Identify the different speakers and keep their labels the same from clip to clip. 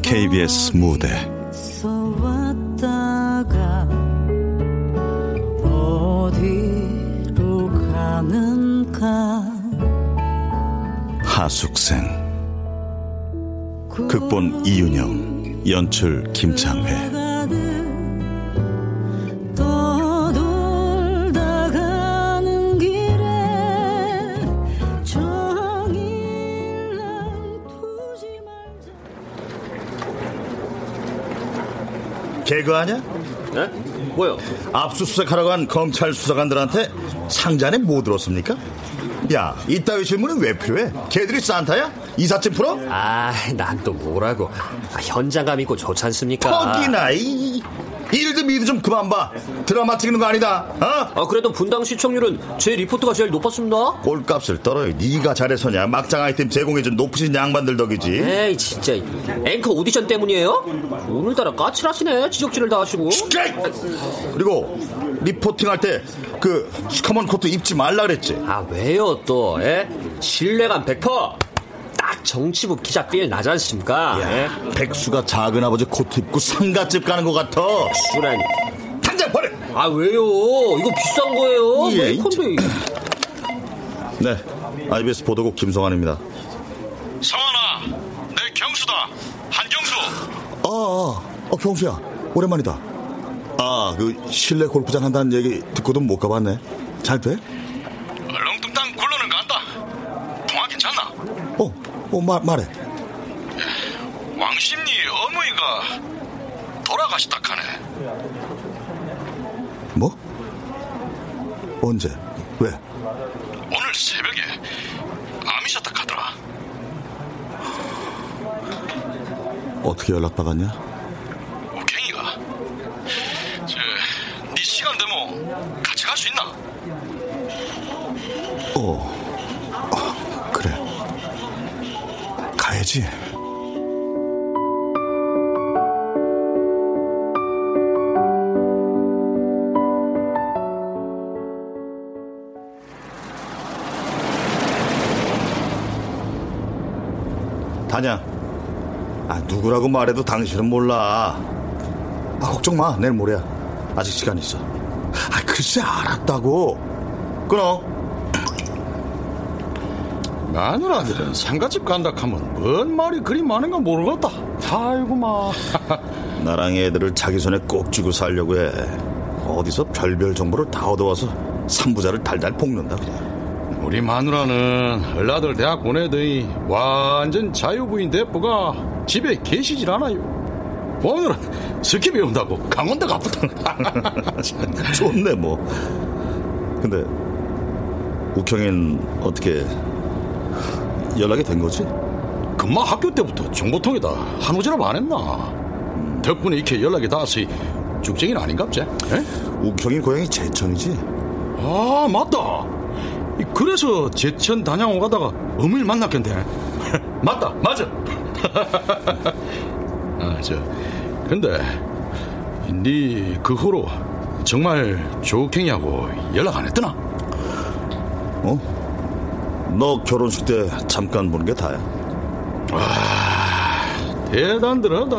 Speaker 1: KBS 무대.
Speaker 2: 왔다가 어디로 가는가?
Speaker 1: 하숙생 극본 이윤영 연출 김창회
Speaker 3: 개그하냐?
Speaker 4: 네? 뭐요?
Speaker 3: 압수수색하러 간 검찰 수사관들한테 상자 안에 뭐 들었습니까? 야, 이따위 질문은 왜 필요해? 걔들이 산타야? 이삿짐 풀어?
Speaker 4: 아, 난 또 뭐라고. 아, 현장감 있고 좋지 않습니까?
Speaker 3: 퍽이나, 이, 일드 미드 좀 그만 봐. 드라마 찍는 거 아니다, 어?
Speaker 4: 아, 그래도 분당 시청률은 제 리포트가 제일 높았습니다.
Speaker 3: 꼴값을 떨어요. 네가 잘해서냐? 막장 아이템 제공해준 높으신 양반들 덕이지.
Speaker 4: 에이, 진짜. 앵커 오디션 때문이에요? 오늘따라 까칠하시네. 지적질을 다 하시고.
Speaker 3: 에이! 그리고 reporting 할 때 그 시커먼 코트 입지 말라 그랬지.
Speaker 4: 아, 왜요, 또, 예? 신뢰감 100%! 딱 정치부 기자 feel 나지 않습니까? 예?
Speaker 3: 야, 백수가 작은 아버지 코트 입고 상가집 가는 것 같아.
Speaker 4: 백수라니.
Speaker 3: 당장 버려.
Speaker 4: 아, 왜요? 이거 비싼 거예요.
Speaker 3: 예,
Speaker 4: 메이컨데.
Speaker 3: 네, IBS 보도국 김성환입니다.
Speaker 5: 성환아, 내 경수다. 한경수.
Speaker 3: 아, 아, 어, 경수야, 오랜만이다. 아, 그 실내 골프장 한다는 얘기 듣고도 못 가봤네. 잘 돼?
Speaker 5: 렁뚱땅 굴러는 간다. 통화 괜찮나?
Speaker 3: 어, 어, 말, 말해.
Speaker 5: 왕십리 어머니가 돌아가시다 카네.
Speaker 3: 뭐? 언제? 왜?
Speaker 5: 오늘 새벽에 암이셨다 카더라.
Speaker 3: 어떻게 연락 받았냐?
Speaker 5: 오갱이가. 저, 네 시간 되면 같이 갈 수 있나?
Speaker 3: 어, 어, 그래. 가야지. 다냐? 아, 누구라고 말해도 당신은 몰라. 아, 걱정 마. 내일 모레야. 아직 시간 있어. 아, 글쎄, 알았다고. 끊어.
Speaker 5: 마누라들은 상가집 간다 하면 뭔 말이 그리 많은가 모르겠다. 아이고 마.
Speaker 3: 나랑 애들을 자기 손에 꼭 쥐고 살려고 해. 어디서 별별 정보를 다 얻어와서 삼부자를 달달 볶는다 그냥.
Speaker 5: 우리 마누라는 얼라들 대학 보내더니 완전 자유부인 대포가 집에 계시질 않아요. 오늘은 스키 배운다고 강원도 가쁘다.
Speaker 3: 좋네 뭐. 근데 우경인 어떻게 연락이 된 거지?
Speaker 5: 금마 학교 때부터 정보통이다. 한우지랍 안 했나? 덕분에 이렇게 연락이 닿았으니 죽쟁이는 아닌갑제?
Speaker 3: 우경인 고향이 제천이지?
Speaker 5: 아 맞다. 이, 그래서 제천 단양 오가다가 어머니를 만났겠네. 맞다, 맞아. 아, 저, 근데, 네 그 후로 정말 조경이하고 연락 안 했더나?
Speaker 3: 어? 너 결혼식 때 잠깐 보는 게 다야.
Speaker 5: 와, 대단들하다.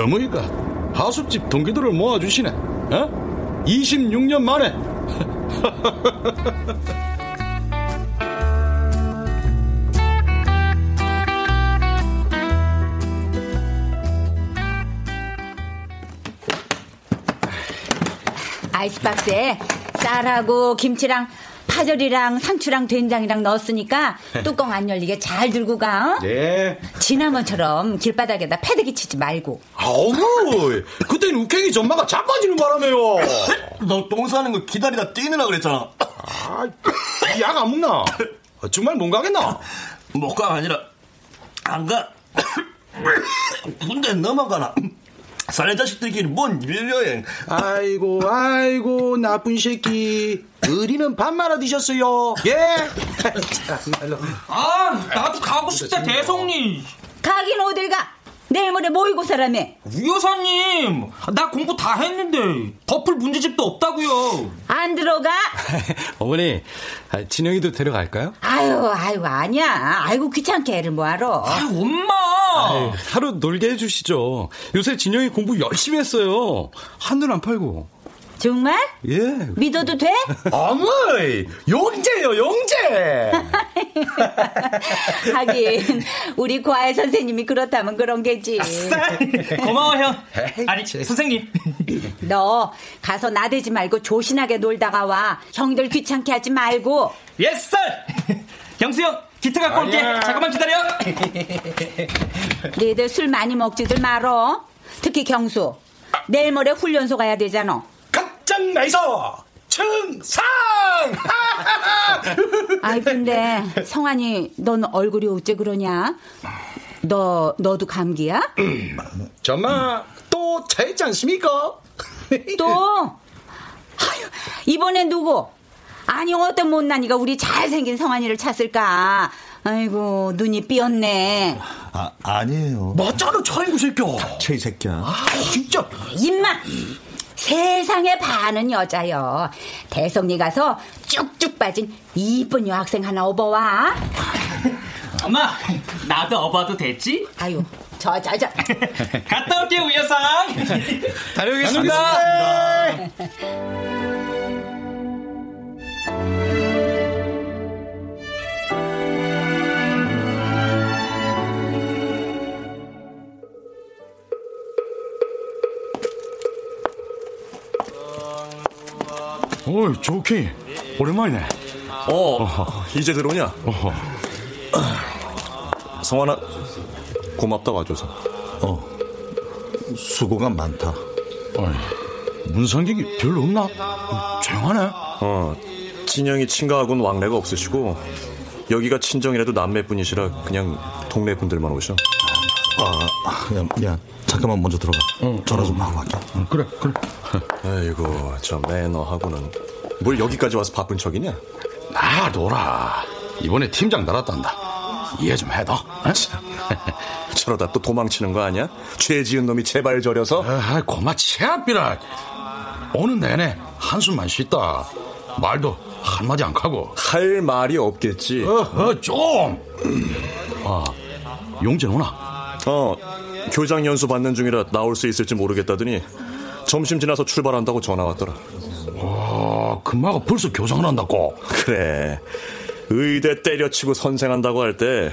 Speaker 5: 어머니가 하숙집 동기들을 모아주시네. 어? 26년 만에.
Speaker 6: 아이스박스에 쌀하고 김치랑 파절이랑 상추랑 된장이랑 넣었으니까 뚜껑 안 열리게 잘 들고 가. 어?
Speaker 5: 네.
Speaker 6: 지난번처럼 길바닥에다 패대기 치지 말고.
Speaker 5: 어머, 그땐 우케기 전마가 자빠지는 바람에요.
Speaker 3: 너똥 싸는 거 기다리다 뛰느라 그랬잖아.
Speaker 5: 아, 약 안 먹나? 아, 정말 못 가겠나?
Speaker 3: 못가 아니라 안 가. 군대 너만 가나. 사내 자식들끼리 뭔 일여행.
Speaker 5: 아이고, 아이고, 나쁜 새끼. 의리는 밥 말아 드셨어요. 예?
Speaker 7: 아, 나도 가고 싶다, 대성님.
Speaker 6: 가긴 어딜 가? 내일 모레 모의고사라며.
Speaker 7: 우 여사님, 나 공부 다 했는데 덮을 문제집도 없다고요.
Speaker 6: 안 들어가?
Speaker 8: 어머니, 아, 진영이도 데려갈까요?
Speaker 6: 아유, 아유, 아니야. 아이고, 귀찮게 애를 뭐하러.
Speaker 7: 아, 엄마!
Speaker 8: 아유, 하루 놀게 해주시죠. 요새 진영이 공부 열심히 했어요. 한눈 안 팔고.
Speaker 6: 정말?
Speaker 8: 예.
Speaker 6: 믿어도 돼?
Speaker 5: 어머니, 용재요, 용재!
Speaker 6: 하긴, 우리 과외 선생님이 그렇다면 그런 게지.
Speaker 7: 고마워, 형. 아니, 선생님.
Speaker 6: 너, 가서 나대지 말고 조신하게 놀다가 와. 형들 귀찮게 하지 말고.
Speaker 7: Yes, sir! 경수 형, 기타 갖고 올게. 잠깐만 기다려.
Speaker 6: 니들 술 많이 먹지들 말어. 특히 경수. 내일 모레 훈련소 가야 되잖아.
Speaker 5: 각장 나이서 청상!
Speaker 6: 아이, 근데, 성환이, 넌 얼굴이 어째 그러냐? 너, 너도 감기야?
Speaker 5: 정말 또 차있지 않습니까?
Speaker 6: 또? 아유, 이번엔 누구? 아니, 어떤 못난이가 우리 잘생긴 성환이를 찾을까? 아이고, 눈이 삐었네.
Speaker 3: 아, 아니에요.
Speaker 5: 맞잖아, 차이구 새끼야.
Speaker 3: 체, 이 새끼야.
Speaker 5: 아, 진짜.
Speaker 6: 임마! 세상에 반은 여자여. 대성리 가서 쭉쭉 빠진 이쁜 여학생 하나 업어와.
Speaker 7: 엄마, 나도 업어도 됐지?
Speaker 6: 아유, 저, 저, 저.
Speaker 7: 갔다 올게, 우여상.
Speaker 8: 다녀오겠습니다.
Speaker 5: 어이, 조키. 오랜만이네.
Speaker 9: 어, 이제 들어오냐?
Speaker 5: 어허.
Speaker 9: 성환아, 고맙다 와줘서.
Speaker 3: 어, 수고가 많다.
Speaker 5: 어이, 문상객이 별로 없나? 조용하네.
Speaker 9: 어, 진영이 친가하고는 왕래가 없으시고 여기가 친정이라도 남매뿐이시라 그냥 동네 분들만 오셔.
Speaker 3: 아, 미안, 미안. 잠깐만 먼저 들어가. 전화 좀 하고 갈게.
Speaker 5: 그래, 그래.
Speaker 9: 아이고, 저 매너하고는 뭘 여기까지 와서 바쁜 척이냐?
Speaker 5: 아, 놀아. 이번에 팀장 달았단다. 이해 좀 해도. 어?
Speaker 9: 저러다 또 도망치는 거 아니야? 죄 지은 놈이 제발 저려서?
Speaker 5: 아, 고마 체압비라. 오는 내내 한숨만 쉬다. 말도 한마디 안 하고.
Speaker 9: 할 말이 없겠지.
Speaker 5: 어, 어, 좀. 아, 용재 오나?
Speaker 9: 어, 교장 연수 받는 중이라 나올 수 있을지 모르겠다더니 점심 지나서 출발한다고 전화 왔더라.
Speaker 5: 와, 금마가 벌써 교장을 한다고?
Speaker 9: 그래. 의대 때려치고 선생한다고 할 때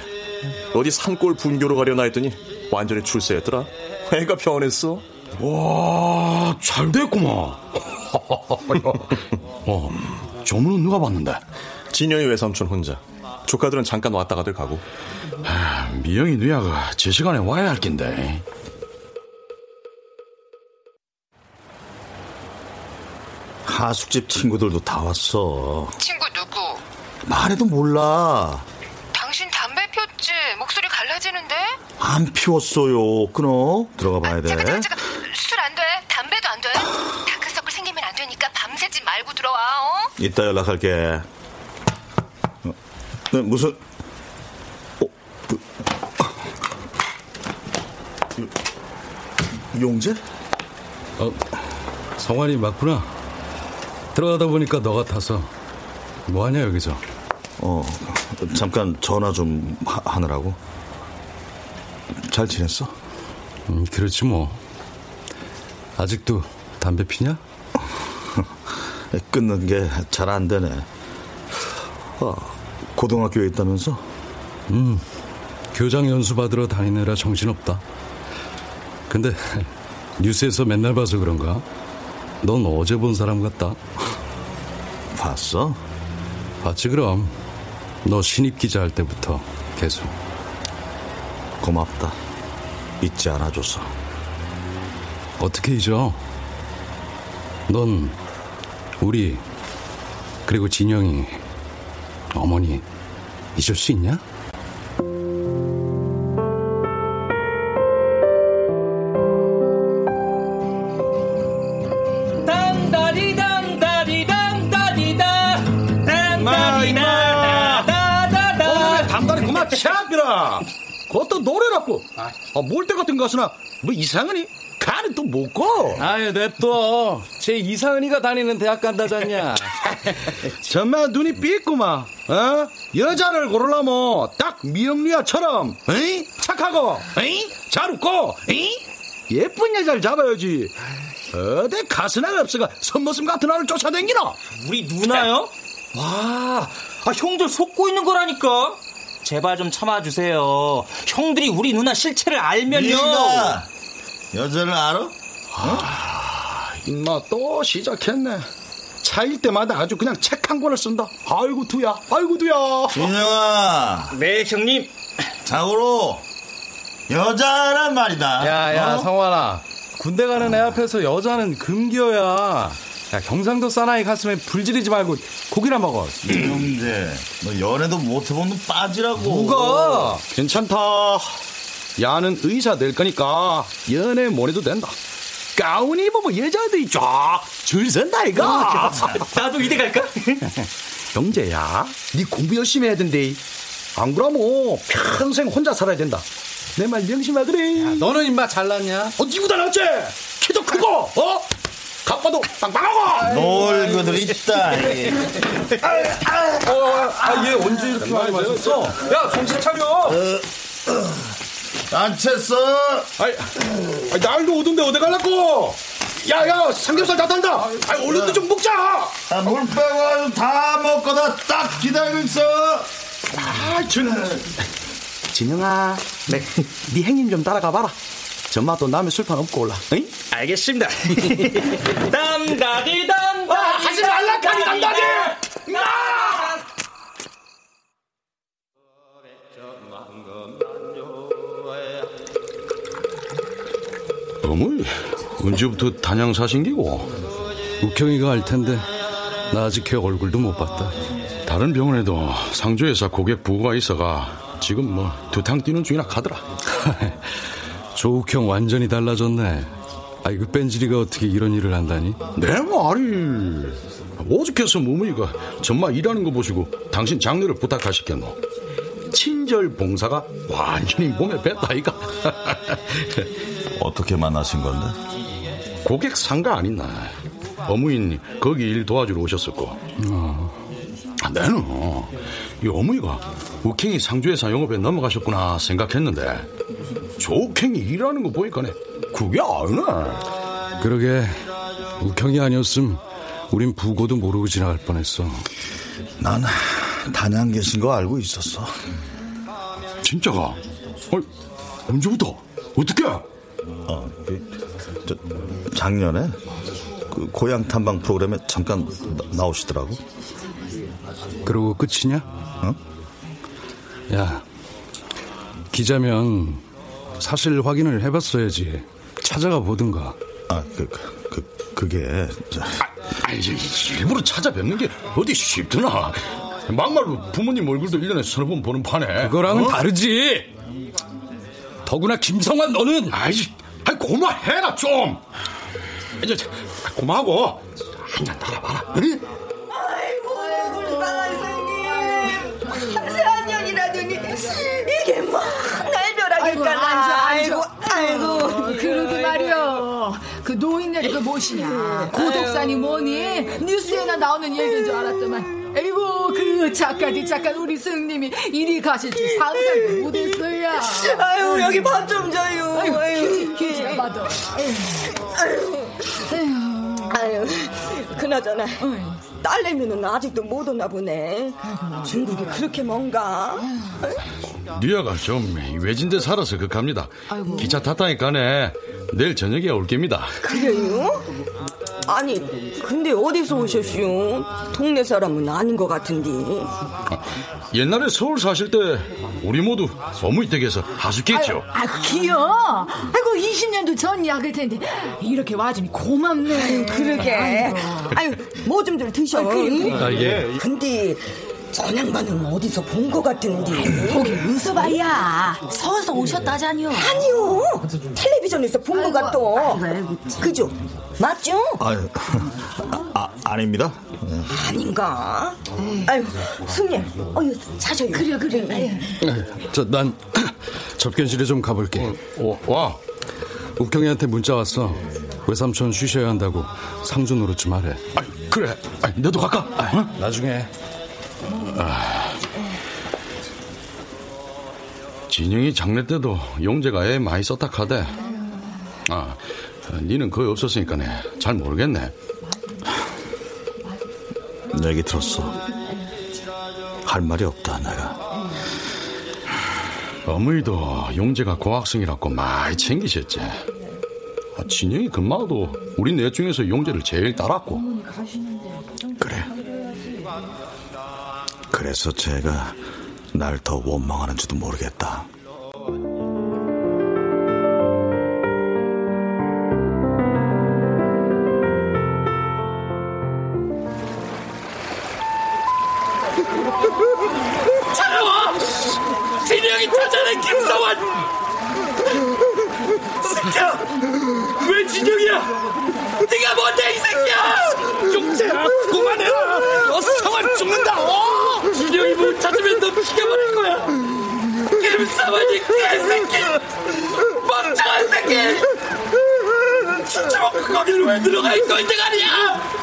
Speaker 9: 어디 산골 분교로 가려나 했더니 완전히 출세했더라. 애가 변했어.
Speaker 5: 와, 잘 됐구만. 어, 조문은 누가 봤는데?
Speaker 9: 진영이 외삼촌 혼자. 조카들은 잠깐 왔다가들 가고.
Speaker 5: 아, 미영이 누야가 제 시간에 와야 할 낀데.
Speaker 3: 하숙집 친구들도 다 왔어.
Speaker 10: 친구 누구?
Speaker 3: 말해도 몰라.
Speaker 10: 당신 담배 폈지? 목소리 갈라지는데?
Speaker 3: 안 피웠어요. 끊어. 들어가 봐야 돼.
Speaker 10: 잠깐 잠깐 잠깐 술 안 돼? 담배도 안 돼? 다크서클 생기면 안 되니까 밤새지 말고 들어와 어?
Speaker 3: 이따 연락할게. 어, 네, 무슨, 어, 그, 요- 용재?
Speaker 8: 어, 성환이 맞구나. 들어가다 보니까 너 같아서. 뭐하냐, 여기서?
Speaker 3: 어, 잠깐 전화 좀 하, 하느라고. 잘 지냈어?
Speaker 8: 음, 그렇지 뭐. 아직도 담배 피냐?
Speaker 3: 끊는 게 잘 안 되네. 아, 고등학교에 있다면서?
Speaker 8: 음, 교장 연수 받으러 다니느라 정신없다. 근데 뉴스에서 맨날 봐서 그런가? 넌 어제 본 사람 같다.
Speaker 3: 봤어?
Speaker 8: 봤지 그럼 너 신입 기자 할 때부터 계속
Speaker 3: 고맙다. 잊지 않아줘서.
Speaker 8: 어떻게 잊어? 넌 우리 그리고 진영이 어머니 잊을 수 있냐?
Speaker 5: 차비라. 그것도 노래라고. 아, 몰때 같은 가수나 뭐 이상하니? 가는 또 못고.
Speaker 8: 아유 냅둬 제 이사은이가 다니는 대학 간다잖냐
Speaker 5: 정말 눈이 삐있구만. 어? 여자를 고르려면 딱 미영리아처럼 에이? 착하고 에이? 잘 웃고 에이? 예쁜 여자를 잡아야지. 어디 가스나가 없어가 선모습 같은 아를 쫓아다니나?
Speaker 7: 우리 누나요? 와, 아, 형들 속고 있는 거라니까. 제발 좀 참아주세요. 형들이 우리 누나 실체를 알면요.
Speaker 3: 여자를 알아?
Speaker 5: 임마 또 시작했네. 차일 때마다 아주 그냥 책 한 권을 쓴다. 아이고 두야, 아이고 두야.
Speaker 3: 진영아,
Speaker 7: 네, 형님.
Speaker 3: 자고로 여자란 말이다.
Speaker 8: 야야
Speaker 3: 어?
Speaker 8: 성환아 군대 가는 애 앞에서 여자는 금기어야 야 경상도 사나이 가슴에 불 지르지 말고 고기나 먹어
Speaker 3: 형제, 너 연애도 못 해본 놈 빠지라고.
Speaker 5: 뭐가? 괜찮다. 야는 의사 될 거니까 연애 못 해도 된다. 가운 입으면 여자들이 쫙 줄 선다 이가.
Speaker 7: 나도 이대 갈까?
Speaker 5: 형제야, 네 공부 열심히 해야 된대. 안 그러면 평생 혼자 살아야 된다. 내 말 명심하더래.
Speaker 8: 너는 임마 잘났냐?
Speaker 5: 어, 니보다 낫지? 키도 크고, 어? 각봐도 빵빵하고.
Speaker 3: 놀고들 있다.
Speaker 8: 아 얘 언제 이렇게 많이 마셨어? 야 정신 차려
Speaker 3: 안 챘어.
Speaker 5: 아이, 아이, 날도 오던데 어디 갈라고? 야, 야, 삼겹살 다 단다. 아이, 얼른 좀 먹자.
Speaker 3: 아, 물 빼고 다 먹고다 딱 기다리고 있어.
Speaker 5: 아, 준. 진영아, 네, 네 행님 좀 따라가 봐라. 전마 또 남의 술판 없고 올라. 응?
Speaker 7: 알겠습니다. 담다디담.
Speaker 5: 아, 하지 말라, 카니 담다디. 어머니, 언제부터 단양 사신 기고?
Speaker 8: 우경이가 알 텐데 나 아직 걔 얼굴도 못 봤다
Speaker 5: 다른 병원에도 상조회사 고객 부부가 있어가 지금 뭐 두탕 뛰는 중이나 가더라.
Speaker 8: 조욱형 완전히 달라졌네 아이 그 뺀질이가 어떻게 이런 일을 한다니
Speaker 5: 내 말이 오죽해서 무무이가 정말 일하는 거 보시고 당신 장례를 부탁하셨겠노. 친절 봉사가 완전히 몸에 뱉다 이가.
Speaker 3: 어떻게 만나신 건데?
Speaker 5: 고객 상가 아닌나. 어머니 거기 일 도와주러 오셨었고. 아, 나는 이 어머니가 우킹이 상주회사 영업에 넘어가셨구나 생각했는데 조킹이 일하는 거 보니까 네 그게 아니네.
Speaker 8: 그러게 우경이 아니었음 우린 부고도 모르고 지나갈 뻔했어
Speaker 3: 난 단양 계신 거 알고 있었어.
Speaker 5: 진짜가? 어, 언제부터? 어떻게?
Speaker 3: 어, 그, 저, 작년에 그 고향 탐방 프로그램에 잠깐 나, 오시더라고
Speaker 8: 그러고 끝이냐?
Speaker 3: 어?
Speaker 8: 야 기자면 사실 확인을 해봤어야지 찾아가 보든가
Speaker 3: 아, 그, 그, 그 그게 저,
Speaker 5: 아니, 이제 일부러 찾아뵙는 게 어디 쉽드나. 막말로 부모님 얼굴도 1년에 서너 번 보는 판에.
Speaker 8: 그거랑은
Speaker 5: 어?
Speaker 8: 다르지 더구나 김성환 너는
Speaker 5: 아이, 아이, 고마해라, 좀. 이제, 고마하고, 한잔 따라봐라. 응?
Speaker 11: 세한 년이라더니 이게 뭐 날벼락일까 나
Speaker 2: 아이고, 아이고, 그러게 말이여. 그 노인네를 그 무엇이냐. 고독산이 뭐니? 뉴스에나 나오는 얘기인 줄 알았더만. 아이고, 그 착하디 착한 우리 승님이 이리 가실 줄 상상도 못했어요.
Speaker 11: 아유 여기 밥 좀 줘요
Speaker 2: 아이고,
Speaker 11: 아유,
Speaker 2: 기지, 받아.
Speaker 11: 아유 아유 그나저나 딸내미는 아직도 못 오나 보네 중국이 그렇게 먼가
Speaker 5: 뉴아가 좀 외진데 살아서 극합니다. 기차 탔다니까네. 내일 저녁에 올 겁니다.
Speaker 11: 그래요? 아니, 근데 어디서 오셨슈? 동네 사람은 아닌 것 같은데.
Speaker 5: 옛날에 서울 사실 때 우리 모두 어머니 댁에서 하숙했죠.
Speaker 2: 아, 귀여워. 아이고, 20년도 전 약일 텐데. 이렇게 와주니 고맙네.
Speaker 11: 아유, 그러게. 아유, 뭐 좀 들 드셔.
Speaker 8: 아, 예.
Speaker 11: 근데, 전양반은 어디서 본 것 같은데.
Speaker 6: 거기 웃어봐야. 서서 오셨다잖요.
Speaker 11: 아니요. 텔레비전에서 본 것 같아. 그죠? 맞죠?
Speaker 3: 아유, 아, 아 닙니다.
Speaker 11: 아닌가? 아유, 승님, 어유 자셔요.
Speaker 2: 그래, 그래.
Speaker 8: 저, 난 접견실에 좀 가볼게.
Speaker 5: 어, 와.
Speaker 8: 욱경이한테 문자 왔어. 외삼촌 쉬셔야 한다고 상주 노릇 좀 하래.
Speaker 5: 아, 그래. 아, 너도 갈까? 어?
Speaker 8: 나중에.
Speaker 5: 아, 진영이 장례 때도 용재가 애 많이 썼다 카대. 아, 니는 거의 없었으니까네. 잘 모르겠네.
Speaker 3: 얘기 들었어. 할 말이 없다, 내가.
Speaker 5: 어머니도 용재가 고학생이라고 많이 챙기셨지. 아, 진영이 금마도 우리 넷 중에서 용재를 제일 따랐고.
Speaker 3: 그래. 그래서 제가 날 더 원망하는지도 모르겠다.
Speaker 12: 거기를 왜 들어가 있는 거 아니야!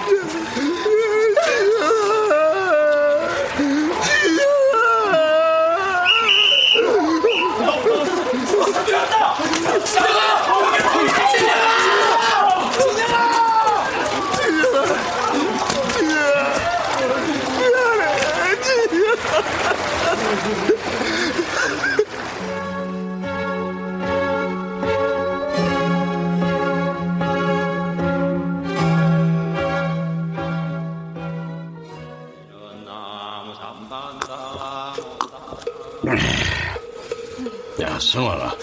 Speaker 5: 야, 성환아.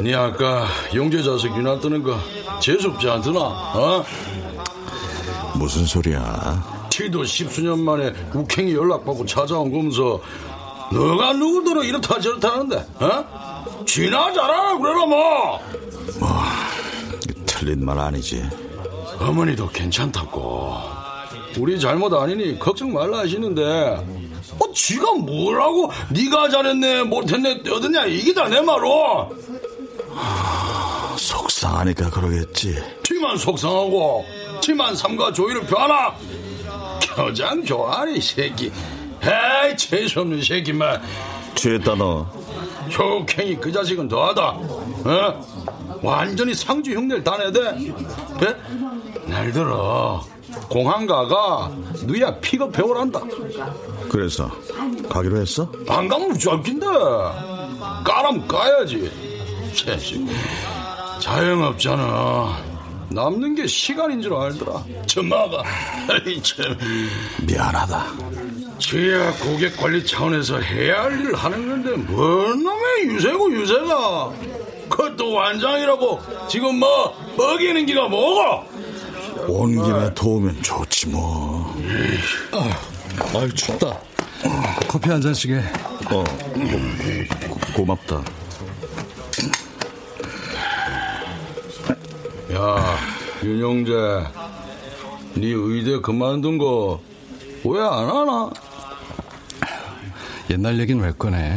Speaker 5: 네 아까 용재 자식 유나 뜨는 거 재수없지 않더나? 어?
Speaker 3: 무슨 소리야?
Speaker 5: 티도 십수년 만에 uk행이 연락받고 찾아온 거면서 너가 누구더러 이렇다 저렇다 하는데 어? 지나 잘하라 그래라 뭐
Speaker 3: 틀린 말 아니지.
Speaker 5: 어머니도 괜찮다고 우리 잘못 아니니 걱정 말라 하시는데 어 지가 뭐라고? 네가 잘했네 못했네 떠드냐? 이게 다 내 말로.
Speaker 3: 속상하니까 그러겠지.
Speaker 5: 티만 속상하고 티만 삼가 조이를 펴나 교장 좋아하네 이 새끼. 에이 재수없는 새끼만
Speaker 3: 취했다 너.
Speaker 5: 효행이 그 자식은 더하다. 어? 완전히 상주 흉내를 다 내대 그래? 날 들어. 공항가가 누야 픽업해오란다
Speaker 3: 그래서 가기로 했어?
Speaker 5: 안 가면 쩔긴데. 까람 까야지. 자식 자영업자는 남는 게 시간인 줄 알더라. 참.
Speaker 3: 미안하다.
Speaker 5: 지야 고객 관리 차원에서 해야 할 일을 하는 건데 뭔 놈의 유세고 유세가. 그것도 완장이라고. 지금 뭐 먹이는 기가 뭐고.
Speaker 3: 온 김에 도우면 좋지 뭐.
Speaker 8: 아, 아유 춥다. 커피 한 잔씩 해.
Speaker 3: 어, 고, 고맙다.
Speaker 5: 야 윤영재 네 의대 그만둔 거 왜 안 하나?
Speaker 8: 옛날 얘긴 왜 꺼내?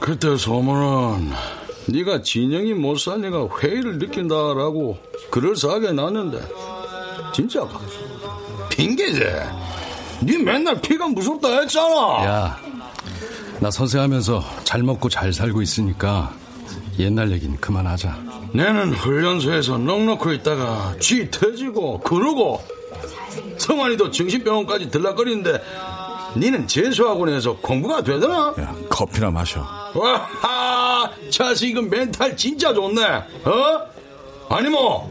Speaker 5: 그때 소문은 네가 진영이 못 사니까 회의를 느낀다라고 그럴싸하게 났는데 진짜가 핑계제 네 맨날 피가 무섭다 했잖아
Speaker 8: 야, 나 선생하면서 잘 먹고 잘 살고 있으니까 옛날 얘기는 그만하자.
Speaker 5: 내는 훈련소에서 넉넉히 있다가 쥐 터지고 그러고 성환이도 정신병원까지 들락거리는데 니는 재수학원에서 공부가 되더나?
Speaker 3: 야, 커피나 마셔.
Speaker 5: 와하 자식 이건 멘탈 진짜 좋네 어? 아니 뭐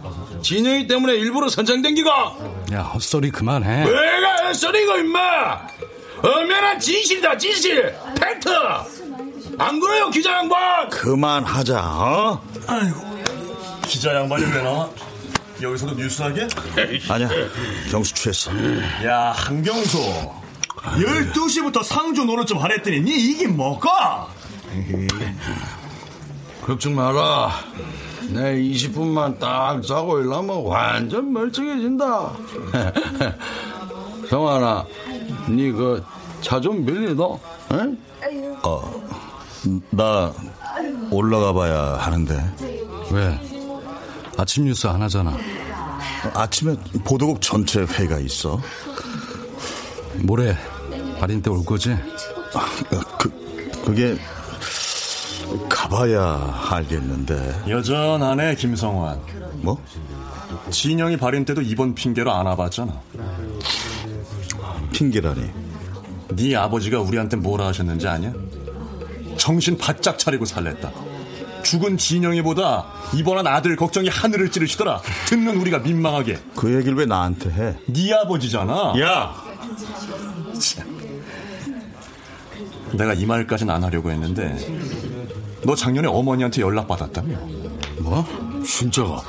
Speaker 5: 진영이 때문에 일부러 선장된 기가?
Speaker 8: 야, 헛소리 그만해.
Speaker 5: 왜가 헛소리고, 임마! 엄연한 진실이다, 진실! 팩트! 안 그래요, 기자 양반?
Speaker 3: 그만하자, 어?
Speaker 9: 아이고, 기자 양반이 왜 나와? 여기서도 뉴스하게?
Speaker 3: 아니야, 경수 취했어.
Speaker 9: 야, 한경수. 12시부터 상주 노릇 좀 하랬더니 니 이게 뭐가?
Speaker 5: 걱정 마라. 내 20분만 딱 자고 일하면 완전 멀쩡해진다. 성환아, 니 그 차 좀 빌리너? 응?
Speaker 3: 어, 나 올라가 봐야 하는데.
Speaker 8: 왜? 아침 뉴스 안 하잖아.
Speaker 3: 아침에 보도국 전체 회의가 있어.
Speaker 8: 모레 발인 때 올 거지?
Speaker 3: 그, 그게 가봐야 알겠는데.
Speaker 9: 여전하네, 김성환.
Speaker 3: 뭐?
Speaker 9: 진영이 발인 때도 이번 핑계로 안 와봤잖아.
Speaker 3: 핑계라니.
Speaker 9: 네 아버지가 우리한테 뭐라 하셨는지 아냐? 정신 바짝 차리고 살랬다. 죽은 진영이보다 이번한 아들 걱정이 하늘을 찌르시더라. 듣는 우리가 민망하게.
Speaker 3: 그 얘기를 왜 나한테 해?
Speaker 9: 네 아버지잖아.
Speaker 3: 야!
Speaker 9: 내가 이 말까지는 안 하려고 했는데 너 작년에 어머니한테 연락 받았다며?
Speaker 5: 뭐? 진짜가?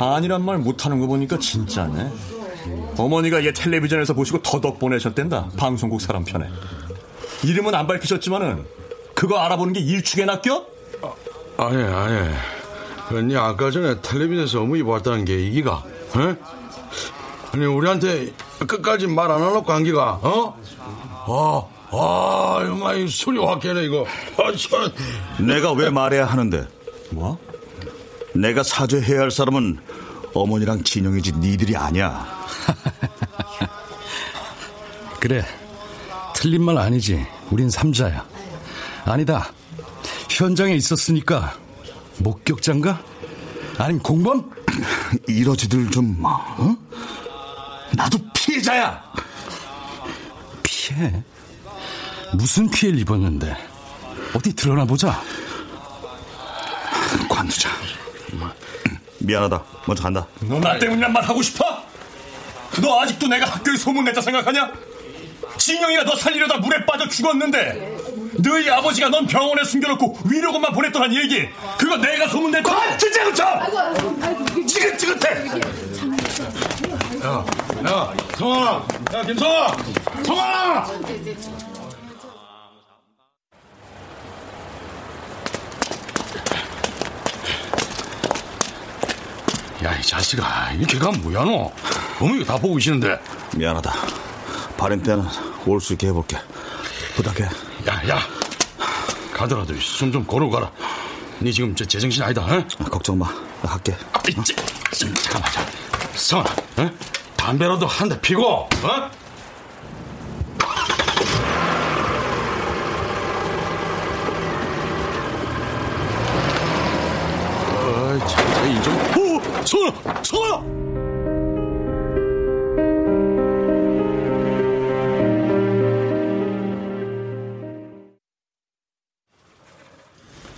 Speaker 9: 아니란 말 못하는 거 보니까 진짜네. 어머니가 얘 텔레비전에서 보시고 더덕 보내셨댄다. 방송국 사람 편에. 이름은 안 밝히셨지만은 그거 알아보는 게 일축에 낚여?
Speaker 5: 아예 아예. 아니 아까 전에 텔레비전에서 어머니 봤다는 게 이기가? 에? 아니 우리한테 끝까지 말 안 하놓고 한 기가? 어? 아, 아, 정말 이 소리 확 깨네 이거. 아, 참.
Speaker 3: 내가 왜 말해야 하는데?
Speaker 9: 뭐?
Speaker 3: 내가 사죄해야 할 사람은 어머니랑 진영이지 니들이 아니야.
Speaker 8: 그래. 틀린 말 아니지. 우린 삼자야. 아니다. 현장에 있었으니까 목격자인가? 아니면 공범?
Speaker 3: 이러지들 좀 어? 나도 피해자야.
Speaker 8: 피해? 무슨 피해를 입었는데? 어디 드러나 보자.
Speaker 3: 관두자. 미안하다. 먼저 간다.
Speaker 9: 너 나 때문이란 말 하고 싶어? 너 아직도 내가 학교에 소문냈다 생각하냐? 진영이가 너 살리려다 물에 빠져 죽었는데 너희 아버지가 넌 병원에 숨겨놓고 위로금만 보냈더란 얘기 그거 내가 소문냈다
Speaker 3: 관두자 그쳐! 지긋지긋해!
Speaker 5: 야, 야, 성환아, 야, 김성아, 성환아! 야, 이 자식아, 이렇게 가면 뭐야, 너? 어머니가 다 보고 계시는데.
Speaker 3: 미안하다. 발인 때는 올 수 있게 해볼게. 부탁해.
Speaker 5: 야, 야. 가더라도 숨좀 고르고 가라. 니 지금 제, 제정신 아니다, 어?
Speaker 3: 걱정 마. 나 할게.
Speaker 5: 아, 이제, 잠깐만, 자. 성아, 어? 담배라도 한 대 피고, 어?
Speaker 9: 어이 참 이좀 오! 성아!